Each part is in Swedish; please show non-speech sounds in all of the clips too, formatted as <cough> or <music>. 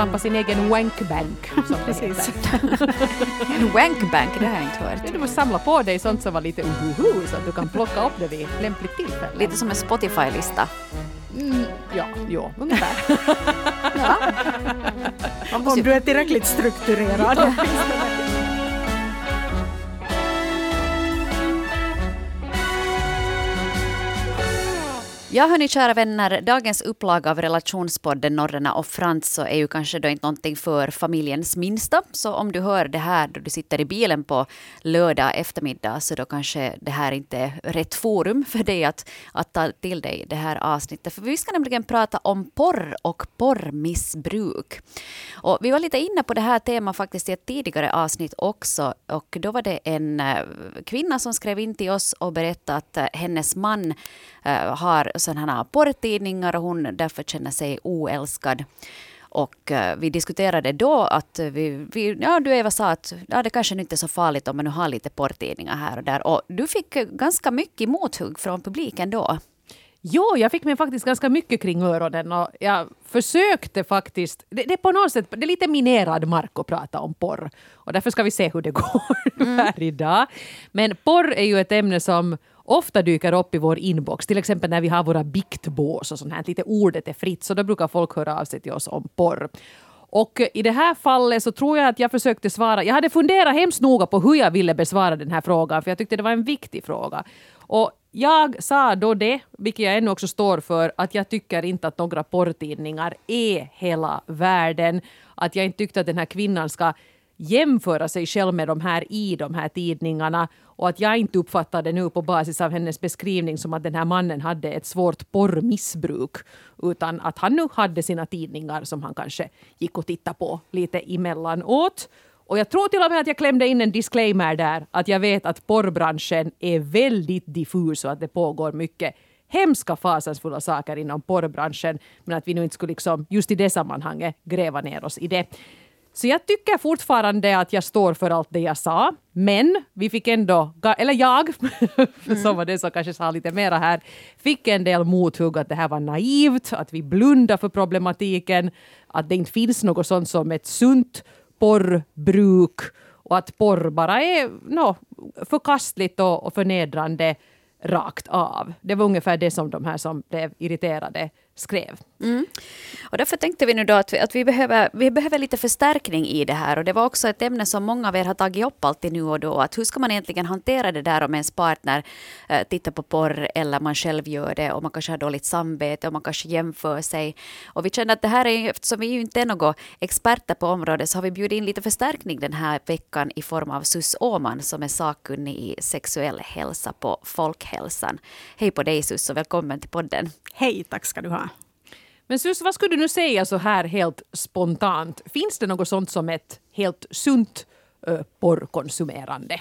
skapa sin egen wankbank. som Precis. <laughs> En wankbank, det har jag inte hört. Du måste samla på dig sånt som var lite uhuhu så att du kan plocka upp det vid lämpligt tillfälle. Lite som en Spotify-lista. Mm, ja, jo, ungefär. <laughs> Måste <laughs> Om du är tillräckligt strukturerad. Ja, hörni kära vänner, dagens upplaga av relationspodden Norrena och Frans så är ju kanske då inte någonting för familjens minsta. Så om du hör det här då du sitter i bilen på lördag eftermiddag så då kanske det här inte är rätt forum för dig att, att ta till dig det här avsnittet. För vi ska nämligen prata om porr och porrmissbruk. Och vi var lite inne på det här temat faktiskt i ett tidigare avsnitt också. Och då var det en eh, kvinna som skrev in till oss och berättade att eh, hennes man eh, har sådana porrtidningar och hon därför känner sig oälskad. Och eh, vi diskuterade då att vi, vi, ja du Eva sa att ja, det kanske inte är så farligt om man nu har lite porrtidningar här och där. Och du fick ganska mycket mothugg från publiken då. Jo, jag fick mig faktiskt ganska mycket kring öronen och jag försökte faktiskt. Det, det är på något sätt det är lite minerad mark att prata om porr och därför ska vi se hur det går <laughs> här idag. Men porr är ju ett ämne som ofta dyker upp i vår inbox, till exempel när vi har våra biktbås och sånt här, lite ordet är fritt, så då brukar folk höra av sig till oss om porr. Och i det här fallet så tror jag att jag försökte svara. Jag hade funderat hemskt noga på hur jag ville besvara den här frågan, för jag tyckte det var en viktig fråga. Och jag sa då det, vilket jag ännu också står för, att jag tycker inte att några porrtidningar är hela världen. Att jag inte tyckte att den här kvinnan ska jämföra sig själv med de här i de här tidningarna och att jag inte uppfattade nu på basis av hennes beskrivning som att den här mannen hade ett svårt porrmissbruk utan att han nu hade sina tidningar som han kanske gick och tittade på lite emellanåt. Och jag tror till och med att jag klämde in en disclaimer där att jag vet att porrbranschen är väldigt diffus och att det pågår mycket hemska fasansfulla saker inom porrbranschen men att vi nu inte skulle liksom just i det sammanhanget gräva ner oss i det. Så jag tycker fortfarande att jag står för allt det jag sa. Men vi fick ändå, eller jag, <laughs> som var det som kanske sa lite mera här, fick en del mothugg att det här var naivt, att vi blundar för problematiken, att det inte finns något sånt som ett sunt porrbruk och att porr bara är no, förkastligt och, och förnedrande rakt av. Det var ungefär det som de här som blev irriterade skrev. Och därför tänkte vi nu då att vi, att vi, behöver, vi behöver lite förstärkning i det här. Och det var också ett ämne som många av er har tagit upp alltid nu och då. Att hur ska man egentligen hantera det där om ens partner eh, tittar på porr eller man själv gör det och man kanske har dåligt samvete och man kanske jämför sig. Och vi kände att det här är, eftersom vi ju inte är några experter på området så har vi bjudit in lite förstärkning den här veckan i form av Sus Åman som är sakkunnig i sexuell hälsa på Folkhälsan. Hej på dig Sus och välkommen till podden. Hej, tack ska du ha. Men Sus, vad skulle du nu säga så här helt spontant? Finns det något sånt som ett helt sunt uh, porrkonsumerande?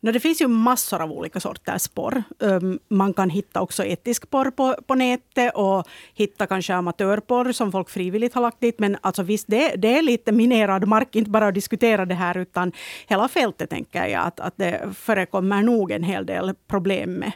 No, det finns ju massor av olika sorters porr. Um, man kan hitta också etisk porr på, på nätet och hitta kanske amatörporr som folk frivilligt har lagt dit. Men alltså visst, det, det är lite minerad mark, inte bara att diskutera det här utan hela fältet tänker jag att, att det förekommer nog en hel del problem med,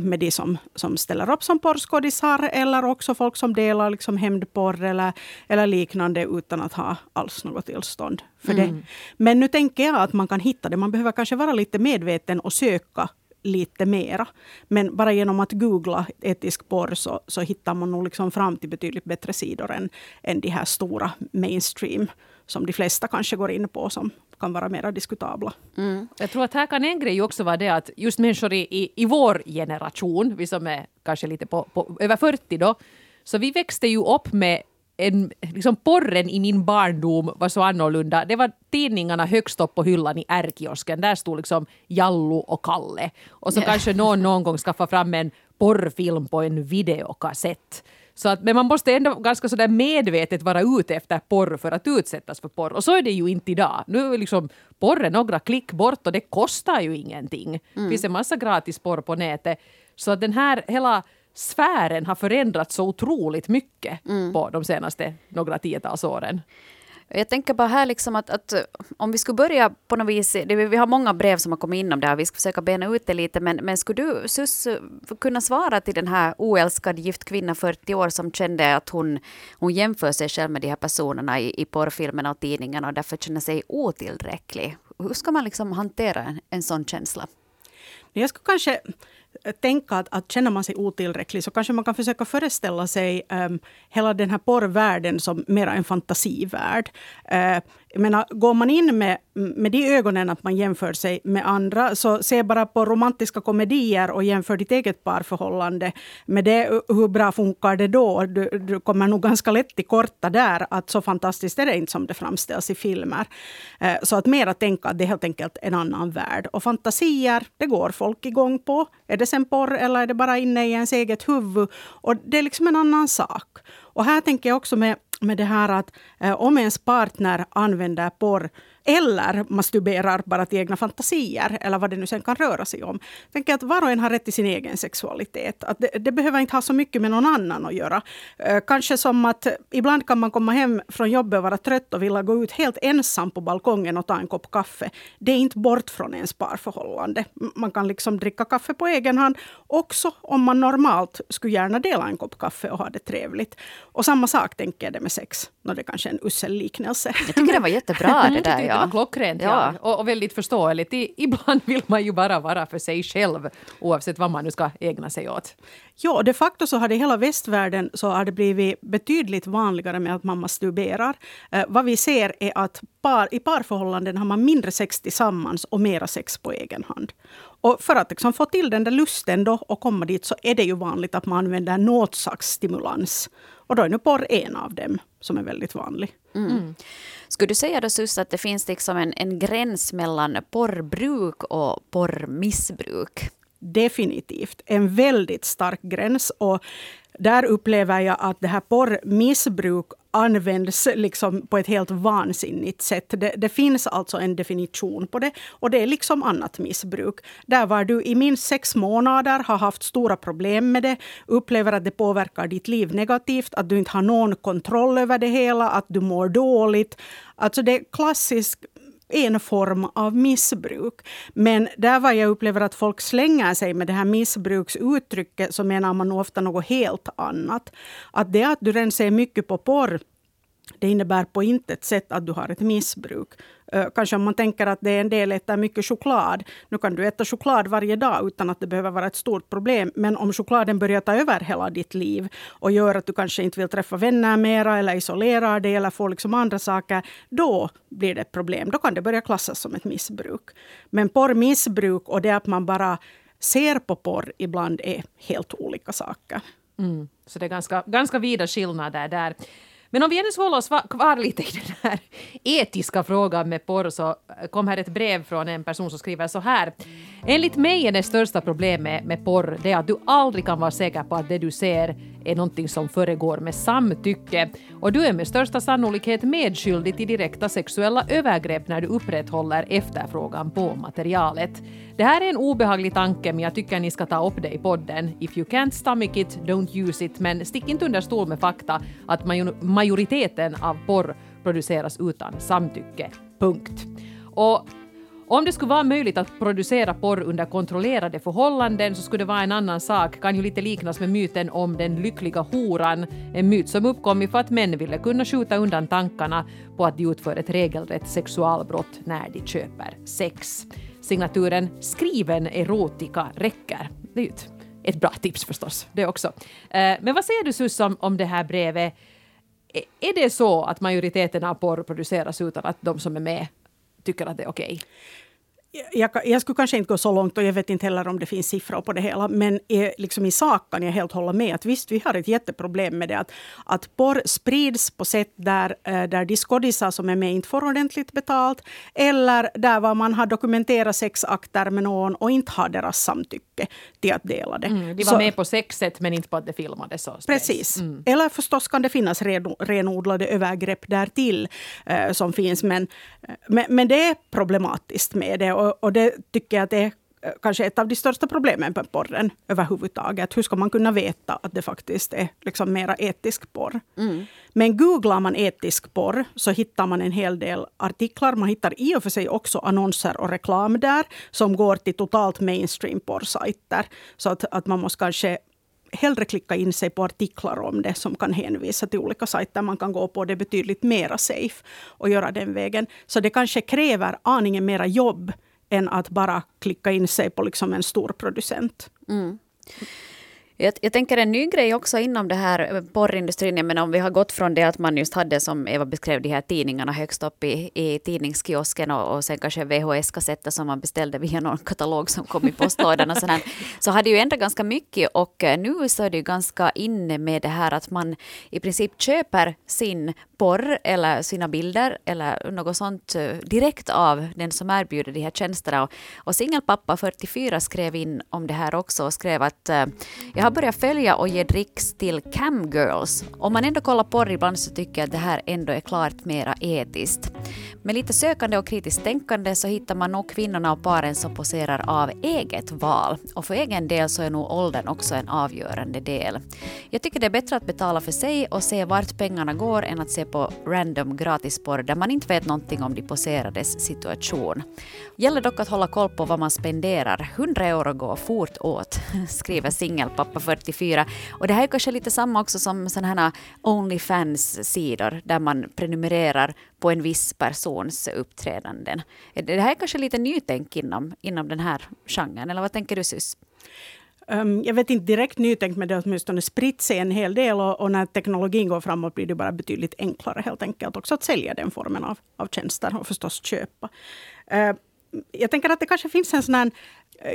med de som, som ställer upp som porrskådisar eller också folk som delar liksom hämndporr eller, eller liknande utan att ha alls något tillstånd för det. Men nu tänker jag att man kan hitta det. Man behöver kanske vara lite medveten och söka lite mera. Men bara genom att googla etisk porr så, så hittar man nog liksom fram till betydligt bättre sidor än, än de här stora mainstream som de flesta kanske går in på som kan vara mera diskutabla. Mm. Jag tror att här kan en grej också vara det att just människor i, i, i vår generation, vi som är kanske lite på, på över 40 då, så vi växte ju upp med en, liksom porren i min barndom var så annorlunda. Det var tidningarna högst upp på hyllan i R-kiosken. Där stod liksom Jallu och Kalle. Och så kanske någon någon gång skaffade fram en porrfilm på en videokassett. Så att, men man måste ändå ganska sådär medvetet vara ute efter porr för att utsättas för porr. Och så är det ju inte idag. Nu är liksom porren några klick bort och det kostar ju ingenting. Det finns en massa gratis porr på nätet. Så att den här hela sfären har förändrats så otroligt mycket på de senaste några tiotals åren. Jag tänker bara här liksom att, att om vi skulle börja på något vis, det, vi har många brev som har kommit in om det här, vi ska försöka bena ut det lite, men, men skulle du Sus kunna svara till den här oälskad gift kvinna 40 år som kände att hon, hon jämför sig själv med de här personerna i, i porrfilmerna och tidningarna och därför känner sig otillräcklig. Hur ska man liksom hantera en, en sån känsla? Jag skulle kanske tänka att, att känner man sig otillräcklig så kanske man kan försöka föreställa sig um, hela den här porrvärlden som mera en fantasivärld. Uh, jag menar, går man in med, med de ögonen att man jämför sig med andra, så se bara på romantiska komedier och jämför ditt eget parförhållande med det. Hur bra funkar det då? Du, du kommer nog ganska lätt till korta där, att så fantastiskt är det inte som det framställs i filmer. Eh, så att mera tänka att det är helt enkelt en annan värld. Och fantasier, det går folk igång på. Är det sen porr eller är det bara inne i ens eget huvud? Och det är liksom en annan sak. Och här tänker jag också med, med det här att eh, om ens partner använder porr eller masturberar bara till egna fantasier eller vad det nu sen kan röra sig om. Jag tänker att var och en har rätt till sin egen sexualitet. Att det, det behöver inte ha så mycket med någon annan att göra. Eh, kanske som att ibland kan man komma hem från jobbet och vara trött och vilja gå ut helt ensam på balkongen och ta en kopp kaffe. Det är inte bort från ens parförhållande. Man kan liksom dricka kaffe på egen hand också om man normalt skulle gärna dela en kopp kaffe och ha det trevligt. Och samma sak tänker jag det med sex. Nå, det kanske är en usel liknelse. Jag tycker det var jättebra <laughs> det där. Ja. Var klockrent, ja. ja. Och, och, väldigt förståeligt. I, ibland vill man ju bara vara för sig själv, oavsett vad man nu ska ägna sig åt. Ja, de facto så har det i hela västvärlden så har det blivit betydligt vanligare med att man masturberar. Eh, vad vi ser är att par, i parförhållanden har man mindre sex tillsammans och mera sex på egen hand. Och för att liksom få till den där lusten då och komma dit så är det ju vanligt att man använder något slags stimulans. Och då är nu porr en av dem som är väldigt vanlig. Mm. Skulle du säga då Sus att det finns liksom en, en gräns mellan porrbruk och porrmissbruk? Definitivt. En väldigt stark gräns. Och där upplever jag att det här porrmissbruk används liksom på ett helt vansinnigt sätt. Det, det, finns alltså en definition på det. Och det är liksom annat missbruk. Där var du i minst sex månader har haft stora problem med det, upplever att det påverkar ditt liv negativt, att du inte har någon kontroll över det hela, att du mår dåligt. Alltså det är klassisk en form av missbruk. Men där var jag upplever att folk slänger sig med det här missbruksuttrycket så menar man ofta något helt annat. Att det att du rensar mycket på porr det innebär på intet sätt att du har ett missbruk. Eh, kanske om man tänker att det är en del äter mycket choklad. Nu kan du äta choklad varje dag utan att det behöver vara ett stort problem. Men om chokladen börjar ta över hela ditt liv och gör att du kanske inte vill träffa vänner mera eller isolerar dig eller får liksom andra saker. Då blir det ett problem. Då kan det börja klassas som ett missbruk. Men porrmissbruk och det att man bara ser på porr ibland är helt olika saker. Mm. Så det är ganska, ganska vida skillnader där. Men om vi ännu håller oss kvar lite i den här etiska frågan med porr så kom här ett brev från en person som skriver så här. Enligt mig är det största problemet med porr det att du aldrig kan vara säker på att det du ser är någonting som föregår med samtycke och du är med största sannolikhet medskyldig till direkta sexuella övergrepp när du upprätthåller efterfrågan på materialet. Det här är en obehaglig tanke men jag tycker ni ska ta upp det i podden. If you can't stomach it, don't use it. Men stick inte under stol med fakta att majoriteten av porr produceras utan samtycke. Punkt. Och om det skulle vara möjligt att producera porr under kontrollerade förhållanden så skulle det vara en annan sak, kan ju lite liknas med myten om den lyckliga horan, en myt som uppkom för att män ville kunna skjuta undan tankarna på att de utför ett regelrätt sexualbrott när de köper sex. Signaturen skriven erotika räcker. Det är ju ett, ett bra tips förstås, det också. Eh, men vad säger du Sus om, om det här brevet? E, är det så att majoriteten av porr produceras utan att de som är med tycker att det är okej? Okay? jag, jag, skulle kanske inte gå så långt och jag vet inte heller om det finns siffror på det hela. Men eh, liksom i sak kan jag helt hålla med att visst, vi har ett jätteproblem med det. Att, att porr sprids på sätt där, eh, där de skådisar som är med inte får ordentligt betalt. Eller där var man har dokumenterat sexakter med någon och inte har deras samtycke till att dela det. Mm, de var så, med på sexet men inte på att det filmades. Så precis. Mm. Eller förstås kan det finnas renodlade övergrepp därtill eh, som finns. Men, eh, men, men det är problematiskt med det och, och det tycker jag att det är kanske ett av de största problemen med porren överhuvudtaget. Hur ska man kunna veta att det faktiskt är liksom mera etisk porr? Mm. Men googlar man etisk porr så hittar man en hel del artiklar. Man hittar i och för sig också annonser och reklam där som går till totalt mainstream porrsajter. Så att, att man måste kanske hellre klicka in sig på artiklar om det som kan hänvisa till olika sajter man kan gå på. Det är betydligt mera safe att göra den vägen. Så det kanske kräver aningen mera jobb än att bara klicka in sig på liksom en stor producent. Mm. Jag, jag, tänker en ny grej också inom det här porrindustrin. Jag menar om vi har gått från det att man just hade som Eva beskrev de här tidningarna högst upp i, i tidningskiosken och, och sen kanske VHS-kassetter som man beställde via någon katalog som kom i postlådan och sådär. Så hade ju ändrat ganska mycket och eh, nu så är det ju ganska inne med det här att man i princip köper sin porr eller sina bilder eller något sånt eh, direkt av den som erbjuder de här tjänsterna. Och, och Singelpappa 44 skrev in om det här också och skrev att eh, jag har börjat följa och ge dricks till camgirls. Om man ändå kollar porr ibland så tycker jag att det här ändå är klart mera etiskt. Med lite sökande och kritiskt tänkande så hittar man nog kvinnorna och paren som poserar av eget val. Och för egen del så är nog åldern också en avgörande del. Jag tycker det är bättre att betala för sig och se vart pengarna går än att se på random gratisporr där man inte vet någonting om de poserades situation. Gäller dock att hålla koll på vad man spenderar. 100 euro går fort åt, <laughs> skriver singelpappa 44. Och det här är kanske lite samma också som sådana här Onlyfans-sidor där man prenumererar på en viss persons uppträdanden. Det här är kanske lite nytänk inom, inom den här genren, eller vad tänker du Sus? Um, jag vet inte direkt nytänkt, men det har åtminstone spritt sig en hel del. Och, och, när teknologin går framåt blir det bara betydligt enklare helt enkelt också att sälja den formen av, av tjänster och förstås köpa. Uh, jag tänker att det kanske finns en sån här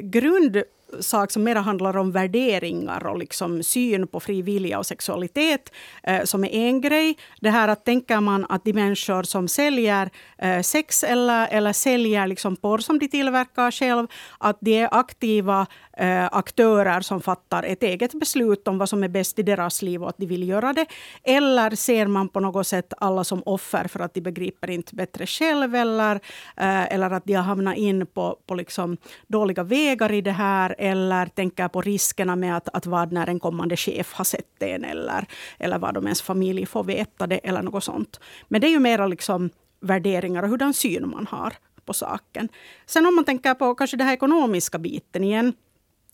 grundsak som mer handlar om värderingar och liksom syn på fri vilja och sexualitet, eh, som är en grej. Det här att tänker man att de människor som säljer eh, sex eller, eller säljer liksom porr som de tillverkar själv, att de är aktiva eh, aktörer som fattar ett eget beslut om vad som är bäst i deras liv och att de vill göra det. Eller ser man på något sätt alla som offer för att de begriper inte bättre själv eller, eh, eller att de har hamnat in på, på liksom dåliga vägar i det här eller tänker på riskerna med att, att vad när en kommande chef har sett en eller, eller vad om ens familj får veta det eller något sånt. Men det är ju mera liksom värderingar och hurdan syn man har på saken. Sen om man tänker på kanske den här ekonomiska biten igen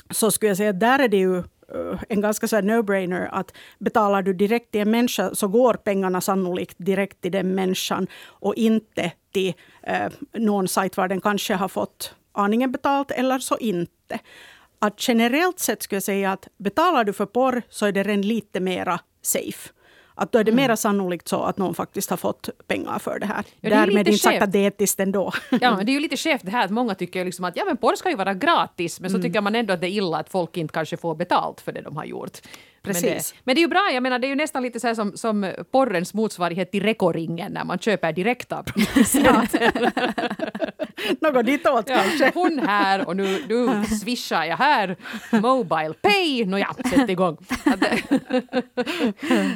så skulle jag säga att där är det ju eh, en ganska så no-brainer att betalar du direkt till en människa så går pengarna sannolikt direkt till den människan och inte till eh, någon sajt var den kanske har fått aningen betalt eller så inte att generellt sett skulle jag säga att betalar du för porr så är det redan lite mera safe. Att då är det mm. mer sannolikt så att någon faktiskt har fått pengar för det här. Ja, det Därmed inte sagt att det är etiskt ändå. Ja, men det är ju lite skevt det här att många tycker liksom att ja, men porr ska ju vara gratis, men så mm. tycker man ändå att det är illa att folk inte kanske får betalt för det de har gjort. Precis. Men det, men det är ju bra, jag menar det är ju nästan lite så här som, som porrens motsvarighet till rekoringen när man köper direkt av. <laughs> Något ditåt ja, kanske. Hon här och nu, nu swishar jag här. Mobile pay. Nåja, sätt igång. <laughs>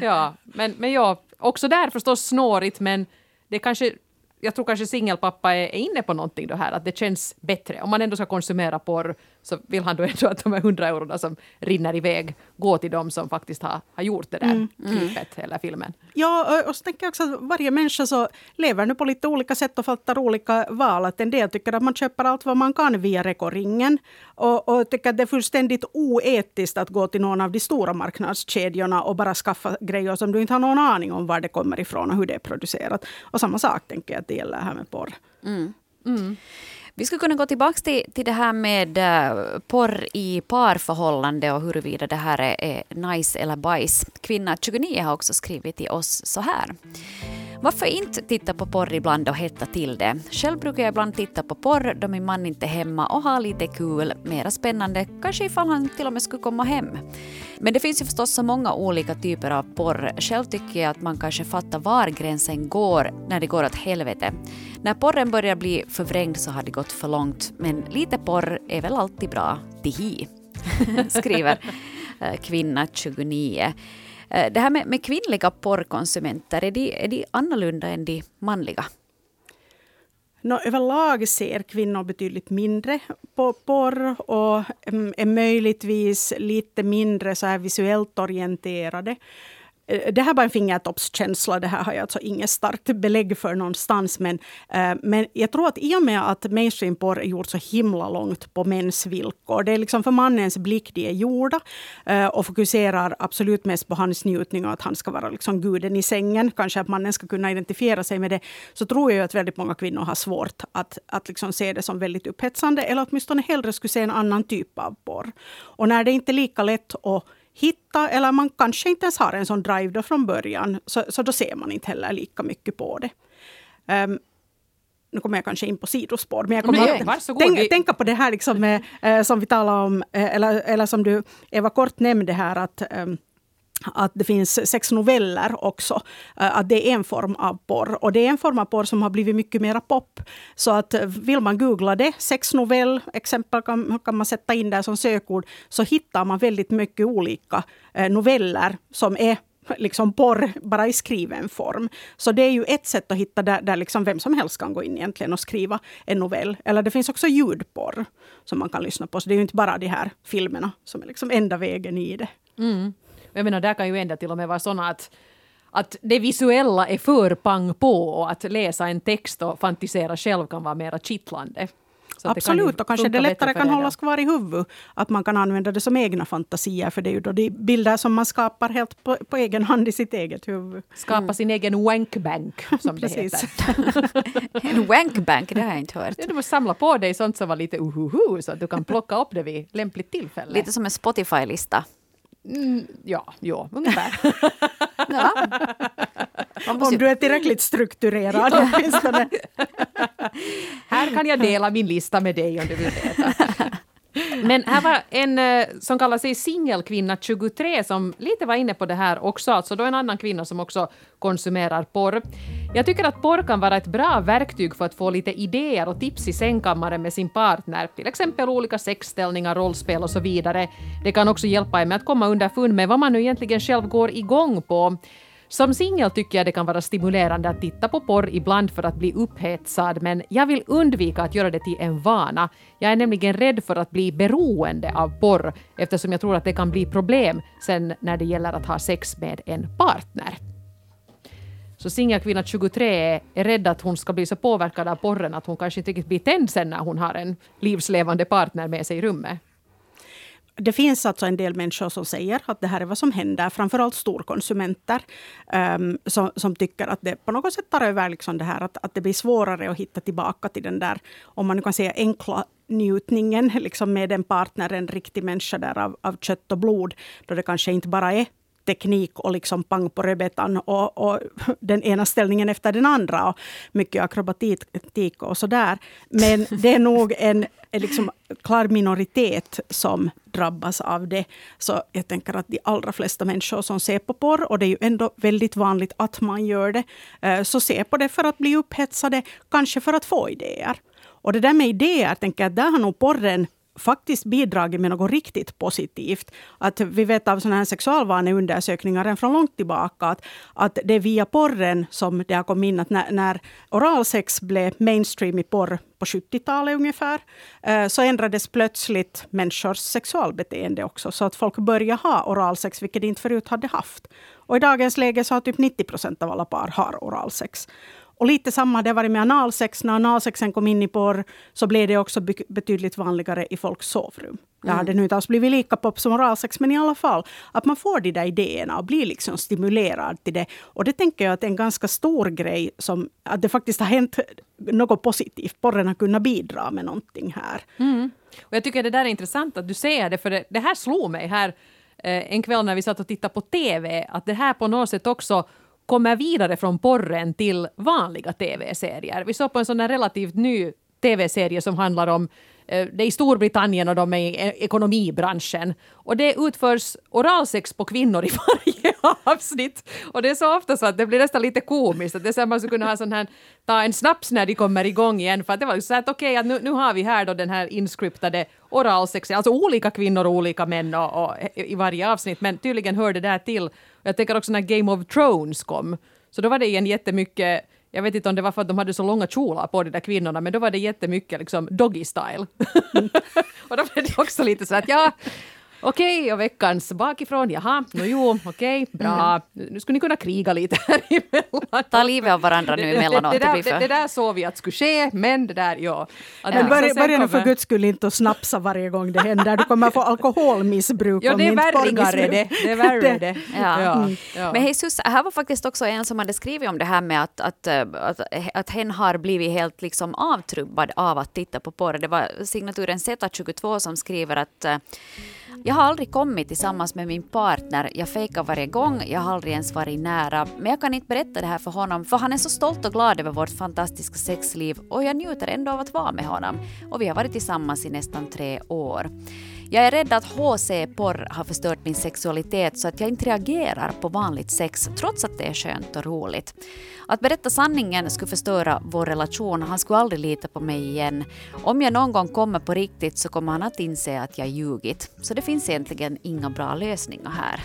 ja, men, men ja, också där förstås snårigt men det kanske jag tror kanske singelpappa är, är inne på någonting då här, att det känns bättre. Om man ändå ska konsumera porr så vill han då ändå att de här hundra eurona som rinner iväg går till de som faktiskt har, har gjort det där mm. klippet eller filmen. Ja, och så tänker jag också att varje människa så lever nu på lite olika sätt och fattar olika val. Att en del tycker att man köper allt vad man kan via rekoringen och, och tycker att det är fullständigt oetiskt att gå till någon av de stora marknadskedjorna och bara skaffa grejer som du inte har någon aning om var det kommer ifrån och hur det är producerat. Och samma sak tänker jag att det gäller här med porr. Mm. Mm. Vi skulle kunna gå tillbaka till, till det här med eh, porr i parförhållande och huruvida det här är, är nice eller bajs. Kvinna 29 har också skrivit till oss så här. Varför inte titta på porr ibland och hetta till det? Själv brukar jag ibland titta på porr då min man inte är hemma och ha lite kul, mera spännande, kanske ifall han till och med skulle komma hem. Men det finns ju förstås så många olika typer av porr. Själv tycker jag att man kanske fattar var gränsen går när det går åt helvete. När porren börjar bli förvrängd så har det gått för långt, men lite porr är väl alltid bra, tihi, <laughs> skriver eh, kvinna 29. Eh, det här med, med kvinnliga porrkonsumenter, är de, är de annorlunda än de manliga? No, överlag ser kvinnor betydligt mindre på porr och mm, är möjligtvis lite mindre så här visuellt orienterade. Eh, det här är bara en fingertoppskänsla, det här har jag alltså inget starkt belägg för någonstans. Men, eh, men jag tror att i och med att mainstreamporr är gjort så himla långt på mäns villkor, det är liksom för mannens blick de är gjorda eh, och fokuserar absolut mest på hans njutning och att han ska vara liksom guden i sängen. Kanske att mannen ska kunna identifiera sig med det. Så tror jag att väldigt många kvinnor har svårt att, att liksom se det som väldigt upphetsande eller åtminstone hellre skulle se en annan typ av porr. Och när det inte är lika lätt att hitta, eller man kanske inte ens har en sån drive då från början, så, så då ser man inte heller lika mycket på det. Um, nu kommer jag kanske in på sidospår, men jag kommer Nej, att tänk, tänka på det här liksom, eh, som vi talade om, eh, eller, eller som du Eva kort nämnde här, att um, att det finns sex noveller också. Eh, att det är en form av porr. Och det är en form av porr som har blivit mycket mera pop. Så att eh, vill man googla det, sex novell, exempel kan, kan man sätta in där som sökord, så hittar man väldigt mycket olika eh, noveller som är liksom porr bara i skriven form. Så det är ju ett sätt att hitta där, där liksom vem som helst kan gå in egentligen och skriva en novell. Eller det finns också ljudporr som man kan lyssna på. Så det är ju inte bara de här filmerna som är liksom enda vägen i det. Mm. Jag menar, där kan ju ändå till och med vara såna att att det visuella är för pang på och att läsa en text och fantisera själv kan vara mera kittlande. Absolut, och kanske det lättare kan hållas kvar i huvudet. Att man kan använda det som egna fantasier, för det är ju då de bilder som man skapar helt på, på egen hand i sitt eget huvud. Skapa mm. sin egen wankbank, som det heter. <laughs> en wankbank, det har jag inte hört. Ja, du måste samla på dig sånt som var lite uhuhu, så att du kan plocka upp det vid lämpligt tillfälle. Lite som en Spotify-lista. Mm, ja, <laughs> ja, ungefär. ja. Om du är tillräckligt strukturerad. <laughs> Här kan jag dela min lista med dig om du vill veta. Men här var en eh, som kallar sig singelkvinna 23 som lite var inne på det här också, alltså då en annan kvinna som också konsumerar porr. Jag tycker att porr kan vara ett bra verktyg för att få lite idéer och tips i sängkammaren med sin partner, till exempel olika sexställningar, rollspel och så vidare. Det kan också hjälpa en med att komma underfund med vad man nu egentligen själv går igång på. Som singel tycker jag det kan vara stimulerande att titta på porr ibland för att bli upphetsad, men jag vill undvika att göra det till en vana. Jag är nämligen rädd för att bli beroende av porr eftersom jag tror att det kan bli problem sen när det gäller att ha sex med en partner. Så singelkvinna 23 är rädd att hon ska bli så påverkad av porren att hon kanske inte riktigt blir tänd sen när hon har en livslevande partner med sig i rummet. Det finns alltså en del människor som säger att det här är vad som händer, framförallt storkonsumenter, ehm, um, som, som, tycker att det på något sätt tar över liksom det här att, att det blir svårare att hitta tillbaka till den där, om man nu kan säga enkla njutningen <laughs> liksom med en partner, en riktig människa där av, av kött och blod, då det kanske inte bara är teknik och liksom pang på rödbetan och, och, den ena ställningen efter den andra och mycket akrobatik och sådär. Men <laughs> det är nog en, en liksom klar minoritet som drabbas av det. Så jag tänker att de allra flesta människor som ser på porr, och det är ju ändå väldigt vanligt att man gör det, eh, så ser på det för att bli upphetsade, kanske för att få idéer. Och det där med idéer, tänker jag, där har nog porren faktiskt bidragit med något riktigt positivt. Att vi vet av såna här sexualvaneundersökningar från långt tillbaka att, att det är via porren som det har kommit in att när, när oralsex blev mainstream i porr på 70-talet ungefär, eh, så ändrades plötsligt människors sexualbeteende också. Så att folk började ha oralsex, vilket de inte förut hade haft. Och i dagens läge så har typ 90 procent av alla par har oralsex. Och lite samma det varit med analsex. När analsexen kom in i porr så blev det också betydligt vanligare i folks sovrum. Det hade nu inte alls blivit lika pop som oralsex, men i alla fall. Att man får de där idéerna och blir liksom stimulerad till det. Och det tänker jag att är en ganska stor grej, som att det faktiskt har hänt något positivt. Porren har kunnat bidra med någonting här. Mm. Och jag tycker det där är intressant att du säger det, för det, det här slog mig här eh, en kväll när vi satt och tittade på TV, att det här på något sätt också kommer vidare från porren till vanliga tv-serier. Vi såg på en sån där relativt ny tv-serie som handlar om eh, det är i Storbritannien och de är i ekonomibranschen. Och det utförs oralsex på kvinnor i varje <laughs> avsnitt. Och det är så ofta så att det blir nästan lite komiskt. Att det är så att man skulle kunna ha sån här, ta en snaps när de kommer igång igen. För att det var så att okej, okay, nu, nu har vi här då den här inskriptade oralsexen, alltså olika kvinnor och olika män och, och, i varje avsnitt. Men tydligen hör det där till. Jag tänker också när Game of Thrones kom, så då var det igen jättemycket jag vet inte om det var för att de hade så långa kjolar på de där kvinnorna, men då var det jättemycket liksom doggy style. <laughs> och då blev det också lite så att ja, Okej, okay, och veckans bakifrån, jaha, no jo, okej, okay, bra. Mm. Nu skulle ni kunna kriga lite här <laughs> emellan. Ta livet av varandra nu emellanåt. Det, det, det, där, det, där såg vi att skulle ske, men det där, ja. Men börja, börja nu för guds skull inte att snapsa varje gång det händer. Du kommer få alkoholmissbruk. Ja, det är värre det. Det är värre det. Ja. Ja. Mm. Ja. Men Jesus, här var faktiskt också en som hade skrivit om det här med att, att, att, att hen har blivit helt liksom avtrubbad av att titta på porr. Det var signaturen Z22 som skriver att jag har aldrig kommit tillsammans med min partner. Jag fejkar varje gång. Jag har aldrig ens varit nära. Men jag kan inte berätta det här för honom för han är så stolt och glad över vårt fantastiska sexliv och jag njuter ändå av att vara med honom. Och vi har varit tillsammans i nästan tre år. Jag är rädd att HC-porr har förstört min sexualitet så att jag inte reagerar på vanligt sex trots att det är skönt och roligt. Att berätta sanningen skulle förstöra vår relation. Han skulle aldrig lita på mig igen. Om jag någon gång kommer på riktigt så kommer han att inse att jag ljugit. Så det finns egentligen inga bra lösningar här.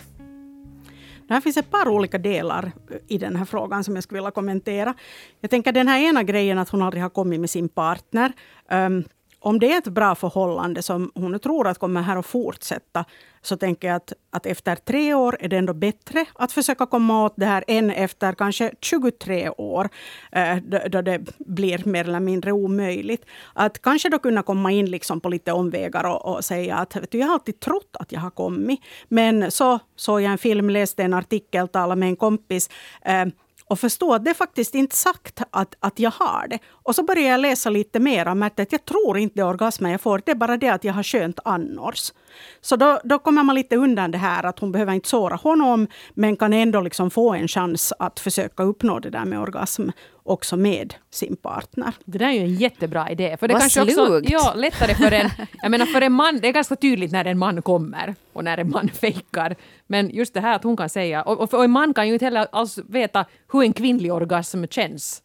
Det finns ett par olika delar i den här frågan som jag skulle vilja kommentera. Jag tänker den här ena grejen att hon aldrig har kommit med sin partner. Um, om det är ett bra förhållande som hon tror att kommer här att fortsätta, så tänker jag att, att efter tre år är det ändå bättre att försöka komma åt det här än efter kanske 23 år, eh, då det blir mer eller mindre omöjligt. Att kanske då kunna komma in liksom på lite omvägar och, och säga att vet du, jag har alltid trott att jag har kommit. Men så såg jag en film, läste en artikel, talade med en kompis. Eh, och förstå att det är faktiskt inte sagt att, att jag har det. Och så började jag läsa lite mer och märkte att jag tror inte det är orgasmer jag får. Det är bara det att jag har skönt annars. Så då, då kommer man lite undan det här att hon behöver inte såra honom men kan ändå liksom få en chans att försöka uppnå det där med orgasm också med sin partner. Det där är ju en jättebra idé. För det Vad kanske också ja, lättare för en, <laughs> jag menar för en man, det är ganska tydligt när en man kommer och när en man <laughs> fejkar. Men just det här att hon kan säga, och, och en man kan ju inte heller alls veta hur en kvinnlig orgasm känns.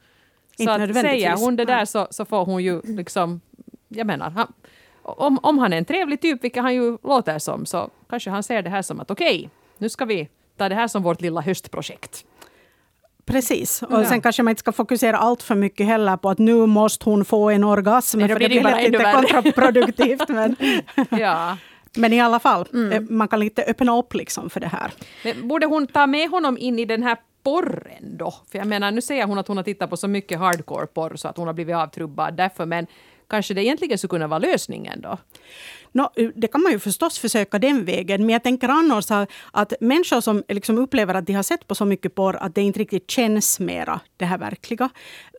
Så att säger hon det där så, så får hon ju liksom, jag menar, han, om, om han är en trevlig typ, vilket han ju låter som, så kanske han ser det här som att okej, okay, nu ska vi ta det här som vårt lilla höstprojekt. Precis. Och ja. sen kanske man inte ska fokusera allt för mycket heller på att nu måste hon få en orgasm. Nej, för det blir bara lite kontraproduktivt. men, <laughs> ja. <laughs> men i alla fall, mm. Eh, man kan lite öppna upp liksom för det här. Men borde hon ta med honom in i den här porren då? För jag menar, nu säger hon att hon har tittat på så mycket hardcore porr så att hon har blivit avtrubbad därför. Men kanske det egentligen skulle kunna vara lösningen då? No, det kan man ju förstås försöka den vägen, men jag tänker annars att människor som liksom upplever att de har sett på så mycket porr att det inte riktigt känns mera det här verkliga,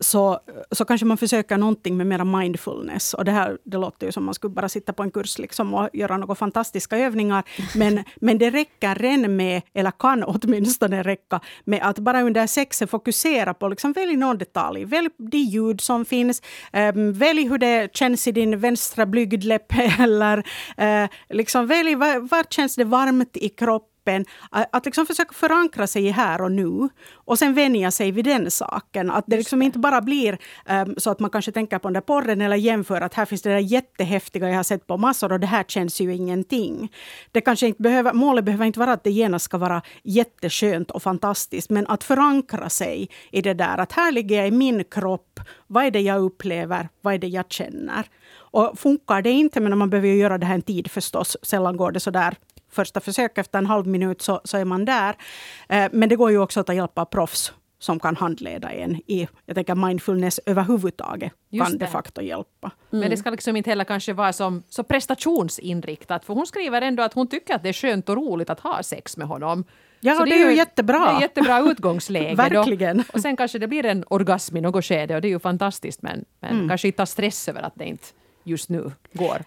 så, så kanske man försöker någonting med mera mindfulness. Och det här det låter ju som man skulle bara sitta på en kurs liksom och göra några fantastiska övningar. Men, <laughs> men det räcker redan med, eller kan åtminstone räcka, med att bara under sexet fokusera på, liksom, välj någon detalj. Välj de ljud som finns. Um, välj hur det känns i din vänstra blygdläpp <laughs> eller Eh, liksom välj var, var känns det varmt i kroppen att liksom försöka förankra sig i här och nu och sen vänja sig vid den saken. Att det liksom inte bara blir um, så att man kanske tänker på den där porren eller jämför att här finns det där jättehäftiga jag har sett på massor och det här känns ju ingenting. Det kanske inte behöver, målet behöver inte vara att det genast ska vara jätteskönt och fantastiskt men att förankra sig i det där att här ligger jag i min kropp. Vad är det jag upplever? Vad är det jag känner? Och funkar det inte, men man behöver ju göra det här en tid förstås. Sällan går det så där första försök efter en halv minut så, så är man där. Eh, men det går ju också att ta hjälp av proffs som kan handleda en i jag tänker mindfulness överhuvudtaget Just kan det. de facto hjälpa. Mm. Men det ska liksom inte heller kanske vara som, så prestationsinriktat. För hon skriver ändå att hon tycker att det är skönt och roligt att ha sex med honom. Ja, så det, är ju jättebra. Det är jättebra utgångsläge. <laughs> Verkligen. Då. Och sen kanske det blir en orgasm i något skede och det är ju fantastiskt men, men mm. kanske inte ha stress över att det inte just nu går.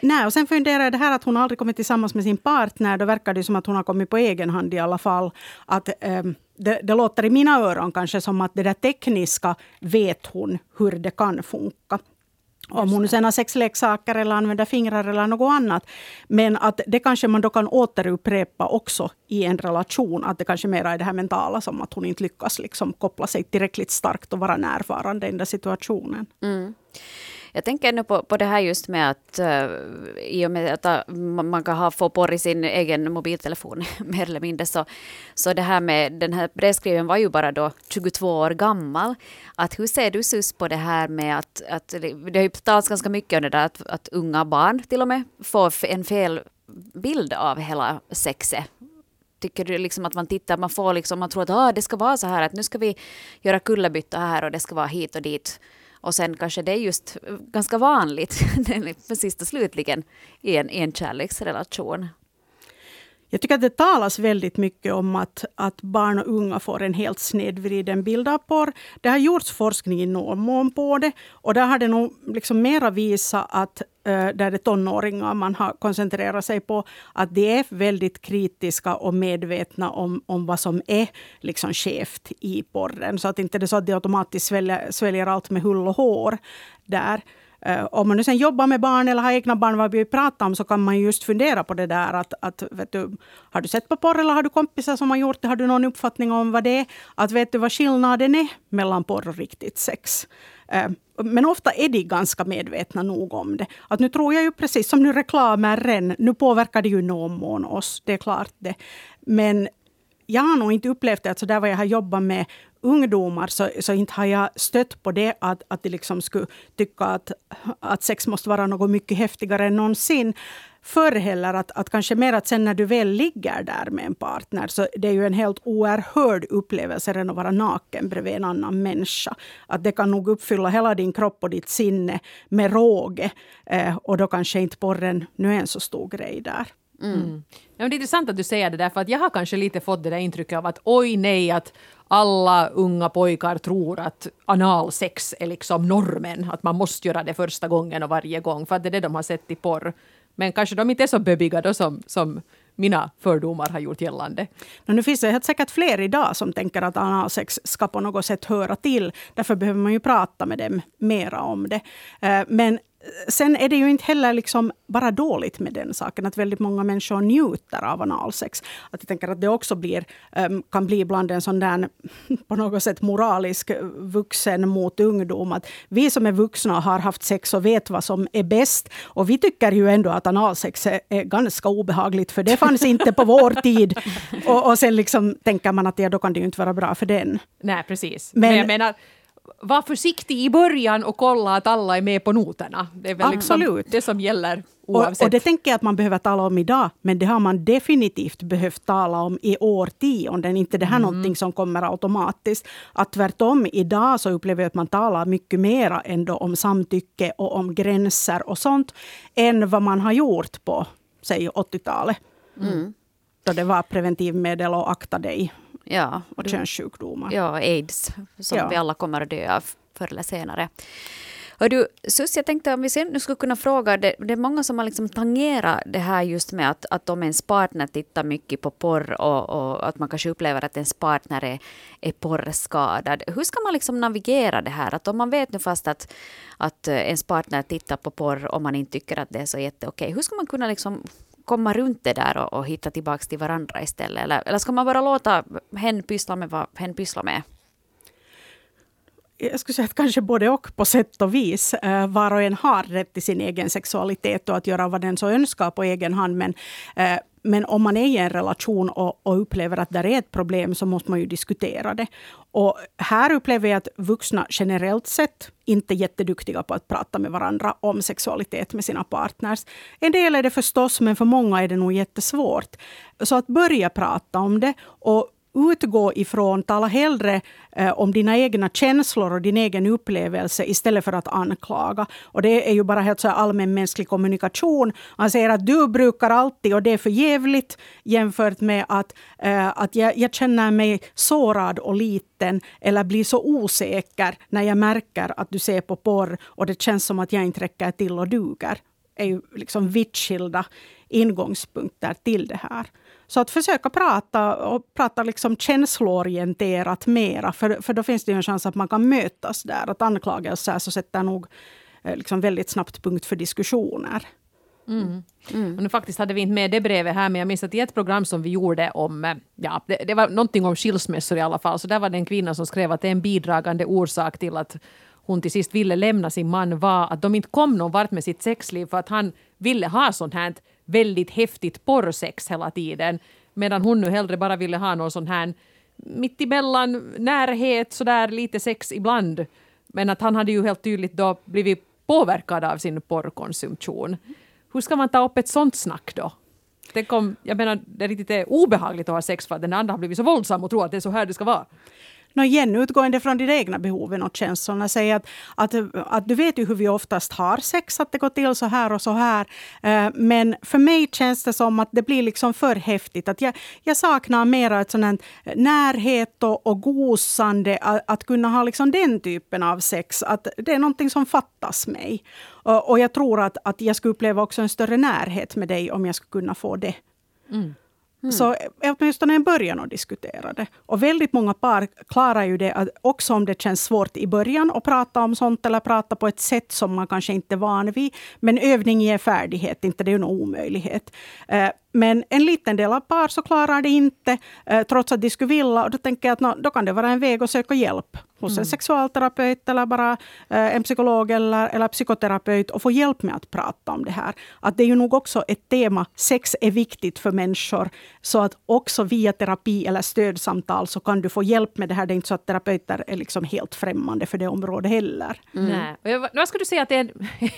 Nej, och sen funderar jag det här att hon aldrig kommit tillsammans med sin partner. Då verkar det som att hon har kommit på egen hand i alla fall. Att, um, det, det, låter i mina öron kanske som att det där tekniska vet hon hur det kan funka. Om hon sen har sexleksaker eller använder fingrar eller något annat. Men att det kanske man då kan återupprepa också i en relation. Att det kanske mer är det här mentala som att hon inte lyckas liksom koppla sig tillräckligt starkt och vara närvarande i den där situationen. Mm. Jag tänker nu på, på det här just med att uh, äh, i och med att uh, man kan ha, få porr i sin egen mobiltelefon <laughs> mer eller mindre så, så det här med den här brevskriven var ju bara då 22 år gammal. Att hur ser du Sus på det här med att, att det har ju talats ganska mycket om det där att, att unga barn till och med får en fel bild av hela sexet tycker du liksom att man tittar, man får liksom, man tror att ah, det ska vara så här att nu ska vi göra kullerbytta här och det ska vara hit och dit. Och sen kanske det är just eh, ganska vanligt, <laughs> sist sist slutligen, i en, i en kärleksrelation. Jag tycker att det talas väldigt mycket om att, att barn och unga får en helt snedvriden bild av porr. Det har gjorts forskning i någon mån på det. Och där har det nog liksom mera visat att eh, där det är tonåringar man har koncentrerat sig på, att de är väldigt kritiska och medvetna om, om vad som är liksom skevt i porren. Så att inte det är så att de automatiskt sväljer, sväljer allt med hull och hår där. Eh, om man nu sen jobbar med barn eller har egna barn, vad vi pratar om, så kan man just fundera på det där. Att, att, vet du, har du sett på porr eller har du kompisar som har gjort det? Har du någon uppfattning om vad det är? Att vet du vad skillnaden är mellan porr och riktigt sex? Eh, men ofta är de ganska medvetna nog om det. Att nu tror jag ju precis som nu reklamen, nu påverkar det ju någon mån oss, det är klart det. Men jag har nog inte upplevt det, alltså där vad jag har jobbat med ungdomar, så, så inte har jag stött på det att, att de liksom skulle tycka att, att sex måste vara något mycket häftigare än någonsin. Förr heller att, att kanske mer att sen när du väl ligger där med en partner, så det är ju en helt oerhörd upplevelse än att vara naken bredvid en annan människa. Att det kan nog uppfylla hela din kropp och ditt sinne med råge. Eh, och då kanske inte porren nu är en så stor grej där. Mm. Mm. Ja, det är intressant att du säger det där, för att jag har kanske lite fått det där intrycket av att oj nej, att alla unga pojkar tror att analsex är liksom normen, att man måste göra det första gången och varje gång, för att det är det de har sett i porr. Men kanske de inte är så böbiga då som, som mina fördomar har gjort gällande. nu finns det helt säkert fler idag som tänker att analsex ska på något sätt höra till. Därför behöver man ju prata med dem mera om det. Eh, men sen är det ju inte heller liksom bara dåligt med den saken att väldigt många människor njuter av analsex. Att jag tänker att det också blir, ehm, kan bli ibland en sån där <laughs> på något sätt moralisk vuxen mot ungdom. Att vi som är vuxna har haft sex och vet vad som är bäst. Och vi tycker ju ändå att analsex är ganska obehagligt för det fanns inte på vår <laughs> tid. Och, och sen liksom tänker man att ja, då kan det ju inte vara bra för den. Nej, precis. Men, Men jag menar var försiktig i början och kolla att alla är med på noterna. Det är väl liksom Absolut. Liksom det som gäller oavsett. Och, och, det tänker jag att man behöver tala om idag, men det har man definitivt behövt tala om i årtionden. Inte det här mm. någonting som kommer automatiskt. Att tvärtom, idag så upplever jag att man talar mycket mer ändå om samtycke och om gränser och sånt, än vad man har gjort på, säg 80-talet. Mm. Då det var preventivmedel och akta dig Ja. Och könssjukdomar. Ja, aids, som ja. vi alla kommer att dö av förr eller senare. Och du, Sus, jag tänkte om vi sen nu skulle kunna fråga, det, det är många som har liksom tangerat det här just med att, att om ens partner tittar mycket på porr och, och att man kanske upplever att ens partner är, är porrskadad. Hur ska man liksom navigera det här? Att om man vet nu fast att, att ens partner tittar på porr och man inte tycker att det är så jätteokej, hur ska man kunna liksom komma runt det där och, och hitta tillbaka till varandra istället? Eller, eller ska man bara låta hen pyssla med vad hen pysslar med? jag skulle säga att kanske både och på sätt och vis. Eh, var och en har rätt till sin egen sexualitet och att göra vad den så önskar på egen hand. Men, eh, men om man är i en relation och, och, upplever att det är ett problem så måste man ju diskutera det. Och här upplever jag att vuxna generellt sett inte är jätteduktiga på att prata med varandra om sexualitet med sina partners. En del är det förstås, men för många är det nog jättesvårt. Så att börja prata om det och utgå ifrån, tala hellre eh, om dina egna känslor och din egen upplevelse istället för att anklaga. Och det är ju bara helt så allmänmänsklig kommunikation. Han säger att du brukar alltid och det är för jävligt jämfört med att, eh, att jag, jag känner mig sårad och liten eller blir så osäker när jag märker att du ser på porr och det känns som att jag inte räcker till och duger. är ju liksom vitt skilda ingångspunkter till det här. Så att försöka prata och prata liksom känsloorienterat mera. För, för då finns det en chans att man kan mötas där. Att anklagelser så sätter nog eh, liksom väldigt snabbt punkt för diskussioner. Mm. Mm. Och nu faktiskt hade vi inte med det brevet här, men jag minns att i ett program som vi gjorde om, eh, ja, det, det var någonting om skilsmässor i alla fall, så där var det en kvinna som skrev att det är en bidragande orsak till att hon till sist ville lämna sin man var att de inte kom någon vart med sitt sexliv för att han ville ha sånt här väldigt häftigt porrsex hela tiden. Medan hon nu hellre bara ville ha någon sån här mittemellan närhet, sådär lite sex ibland. Men att han hade ju helt tydligt då blivit påverkad av sin porrkonsumtion. Hur ska man ta upp ett sånt snack då? Tänk om, jag menar, det är riktigt obehagligt att ha sex för att den andra har blivit så våldsam och tror att det är så här det ska vara. No, igen, utgående från dina egna behov och känslorna. Säg att, att, att du vet ju hur vi oftast har sex, att det går till så här och så här. Eh, men för mig känns det som att det blir liksom för häftigt. Att jag, jag saknar mer ett sånt närhet och, och gosande, att, att, kunna ha liksom den typen av sex. Att det är någonting som fattas mig. Och jag tror att, att jag skulle uppleva också en större närhet med dig om jag skulle kunna få det. Mm. Mm. Så åtminstone en början att diskutera det. Och väldigt många par klarar ju det också om det känns svårt i början att prata om sånt eller prata på ett sätt som man kanske inte är van vid. Men övning ger färdighet, inte det är en omöjlighet. Men en liten del av par så klarar det inte, eh, trots att de skulle vilja. Och då tänker jag att då kan det vara en väg att söka hjälp hos mm. en sexualterapeut eller bara eh, en psykolog eller, eller psykoterapeut och få hjälp med att prata om det här. Att det är ju nog också ett tema, sex är viktigt för människor. Så att också via terapi eller stödsamtal så kan du få hjälp med det här. Det är inte så att terapeuter är liksom helt främmande för det området heller. Mm. Nej. Vad skulle du säga att det är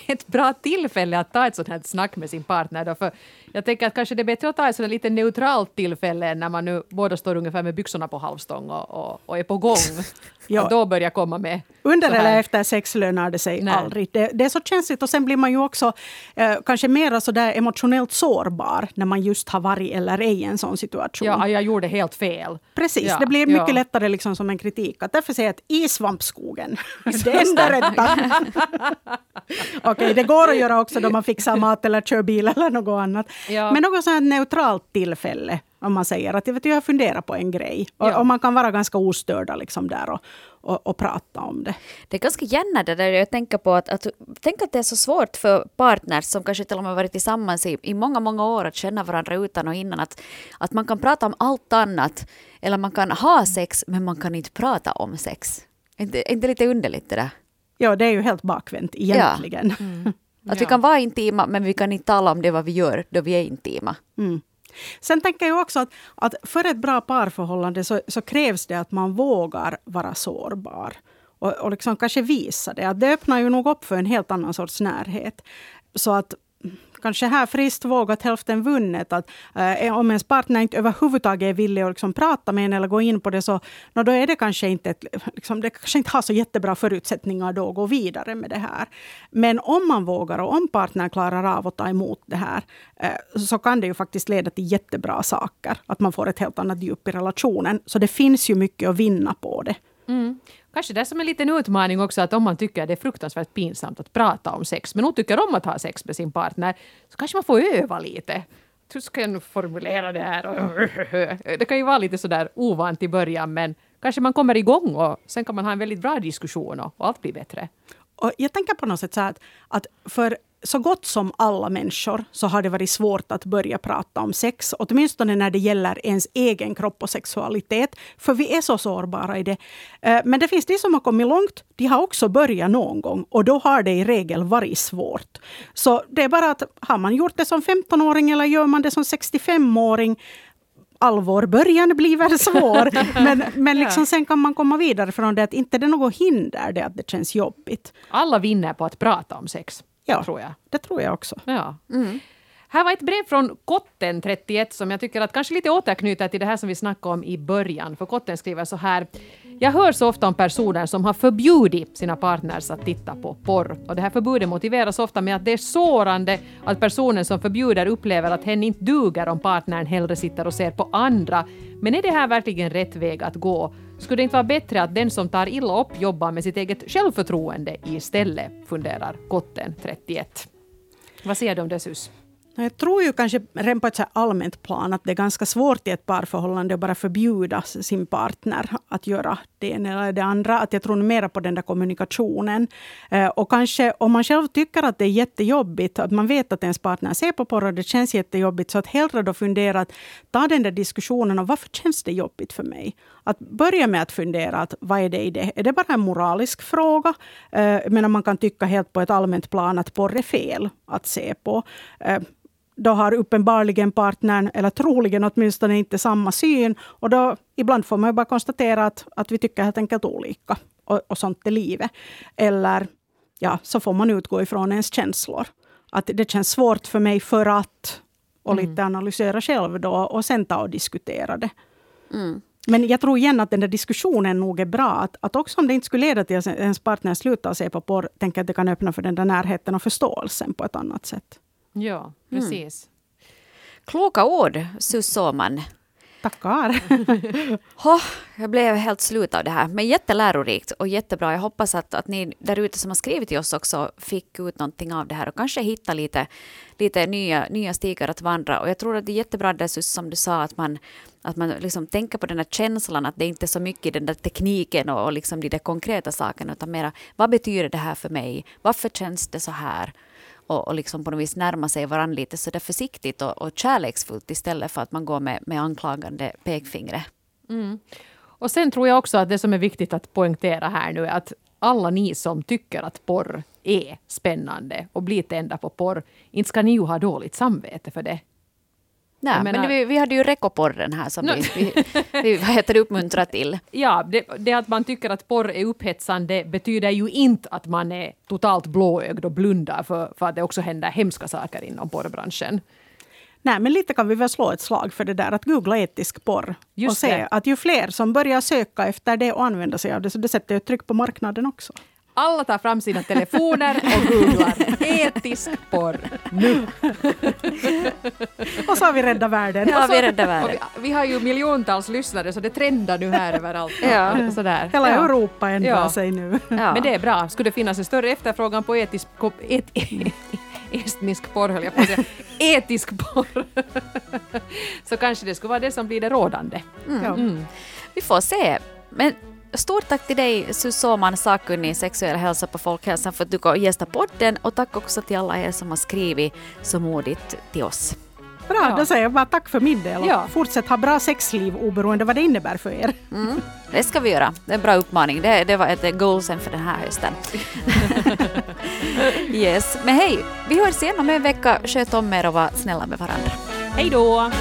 ett bra tillfälle att ta ett sånt här snack med sin partner? Då? För jag tänker att kanske det är bättre att ta ett lite neutralt tillfälle när man nu båda står ungefär med byxorna på halvstång och, och, och är på gång. <laughs> ja. Då börja komma med Under eller efter sex lönar det sig Nej. aldrig. Det, det, är så känsligt och sen blir man ju också eh, kanske mer så där emotionellt sårbar när man just har varit eller ej i en sån situation. Ja, jag gjorde helt fel. Precis, ja, det blir mycket ja. lättare liksom som en kritik. Att därför säger jag att i svampskogen, <laughs> <laughs> det är enda rätta. <laughs> Okej, okay, det går att göra också då man fixar mat eller kör bil eller något annat. Ja. Men något sånt neutralt tillfälle om man säger att jag, har funderat på en grej. Och, ja. och, man kan vara ganska ostörda liksom där och, och, och, prata om det. Det är ganska gärna det där jag tänker på att, att, tänk att det är så svårt för partners som kanske till och med varit tillsammans i, i många, många år att känna varandra utan och innan. Att, att man kan prata om allt annat. Eller man kan ha sex men man kan inte prata om sex. Är inte, är inte lite underligt det där? Ja, det är ju helt bakvänt egentligen. Ja. Mm. Att <laughs> ja. vi kan vara intima men vi kan inte tala om det vad vi gör då vi är intima. Mm. Sen tänker jag också att, att för ett bra parförhållande så, så krävs det att man vågar vara sårbar. Och, och liksom kanske visa det. Att det öppnar ju nog upp för en helt annan sorts närhet. Så att kanske här friskt vågat hälften vunnet. Att, eh, om ens partner inte överhuvudtaget är villig att liksom prata med en eller gå in på det så no, då är det kanske inte, ett, <laughs> liksom, det kanske inte har så jättebra förutsättningar då att gå vidare med det här. Men om man vågar och om partnern klarar av att ta emot det här eh, så kan det ju faktiskt leda till jättebra saker. Att man får ett helt annat djup i relationen. Så det finns ju mycket att vinna på det. Mm. Kanske det är som en liten utmaning också att om man tycker att det är fruktansvärt pinsamt att prata om sex, men hon tycker om att ha sex med sin partner, så kanske man får öva lite. Hur ska jag nu formulera det här? <laughs> Det kan ju vara lite sådär ovant i början, men kanske man kommer igång och sen kan man ha en väldigt bra diskussion och, allt blir bättre. Och jag tänker på något sätt så att, att för så gott som alla människor så har det varit svårt att börja prata om sex. Åtminstone när det gäller ens egen kropp och sexualitet. För vi är så sårbara i det. Eh, men det finns de som har kommit långt. De har också börjat någon gång. Och då har det i regel varit svårt. Så det är bara att har man gjort det som 15-åring eller gör man det som 65-åring allvar. Början blir väl svår. <laughs> men men liksom sen kan man komma vidare från det. Att inte det är något hinder det att det känns jobbigt. Alla vinner på att prata om sex. Ja, tror jag. det tror jag också. Ja. Mm. Här var ett brev från Kotten 31 som jag tycker att kanske lite återknyter till det här som vi snackade om i början. För Kotten skriver så här. Jag hör så ofta om personer som har förbjudit sina partners att titta på porr. Och det här förbudet motiveras ofta med att det är sårande att personen som förbjuder upplever att hen inte duger om partnern hellre sitter och ser på andra. Men är det här verkligen rätt väg att gå? Skulle det inte vara bättre att den som tar illa upp jobbar med sitt eget självförtroende istället? funderar Kotten 31. Vad säger du om det Sus? Jag tror ju kanske redan på ett allmänt plan att det är ganska svårt i ett parförhållande att bara förbjuda sin partner att göra det ena eller det andra. Att jag tror mer på den där kommunikationen. Eh, och kanske om man själv tycker att det är jättejobbigt, att man vet att ens partner ser på porr och det känns jättejobbigt, så att hellre då fundera att ta den där diskussionen om varför känns det jobbigt för mig? att börja med att fundera att vad är det i det? Är det bara en moralisk fråga? Eh, men man kan tycka helt på ett allmänt plan att porr är fel att se på. Eh, då har uppenbarligen partnern, eller troligen åtminstone inte samma syn. Och då, ibland får man bara konstatera att, att vi tycker helt enkelt olika. Och, och sånt är livet. Eller ja, så får man utgå ifrån ens känslor. Att det känns svårt för mig för att... Och mm. lite analysera själv då och sen ta och diskutera det. Mm. Men jag tror igen att den där diskussionen nog är bra. Att, att också om det inte skulle leda till att ens partner slutar se på porr, tänker att det kan öppna för den där närheten och förståelsen på ett annat sätt. Ja, mm. precis. Mm. Kloka ord, Sus Såman. Tackar. <laughs> oh, jag blev helt slut av det här. Men jättelärorikt och jättebra. Jag hoppas att, att ni där ute som har skrivit till oss också fick ut någonting av det här och kanske hitta lite, lite nya, nya stigar att vandra. Och jag tror att det är jättebra det som du sa att man, att man liksom tänker på den här känslan att det inte är så mycket den där tekniken och, och liksom de där konkreta sakerna utan mera vad betyder det här för mig? Varför känns det så här? Och, och liksom på något vis närma sig varandra lite så där försiktigt och, och kärleksfullt istället för att man går med, med anklagande pekfingret. Mm. Och sen tror jag också att det som är viktigt att poängtera här nu är att alla ni som tycker att porr är spännande och blir tända på porr, inte ska ni ju ha dåligt samvete för det. Nej, menar, men vi, vi hade ju rekoporren här som no. vi, vi, vi <laughs> vad heter det, uppmuntrar till. Ja, det, det, att man tycker att porr är upphetsande betyder ju inte att man är totalt blåögd och blundar för, för att det också händer hemska saker inom porrbranschen. Nej, men lite kan vi väl slå ett slag för det där att googla etisk porr. Just och se det. att ju fler som börjar söka efter det och använda sig av det, så det sätter ett tryck på marknaden också. Alla tar fram sina telefoner och googlar etisk porr nu. och så har vi räddat världen. Ja, vi räddar världen. Vi, vi, har ju miljontals lyssnare så det trendar nu här överallt. ja. Sådär. Hela ja. Europa ändrar ja. sig nu. Ja. Men det är bra. Skulle det finnas en större efterfrågan på etisk, et, <laughs> estnisk porr, höll jag på att säga. Etisk porr. <laughs> så kanske det skulle vara det som blir det rådande. Mm. Mm. Vi får se. Men Stort tack till dig Sus Åman, sakkunnig i sexuell hälsa på Folkhälsan för att du kom gästa podden och tack också till alla er som har skrivit så modigt till oss. Bra, ja. då säger jag bara tack för min del. Ja. Fortsätt ha bra sexliv oberoende vad det innebär för er. Mm, det ska vi göra. Det är en bra uppmaning. Det, det var ett goal sen för den här hösten. <laughs> yes, men hej, vi hörs igen om en vecka. Sköt om er och var snälla med varandra. Hej då!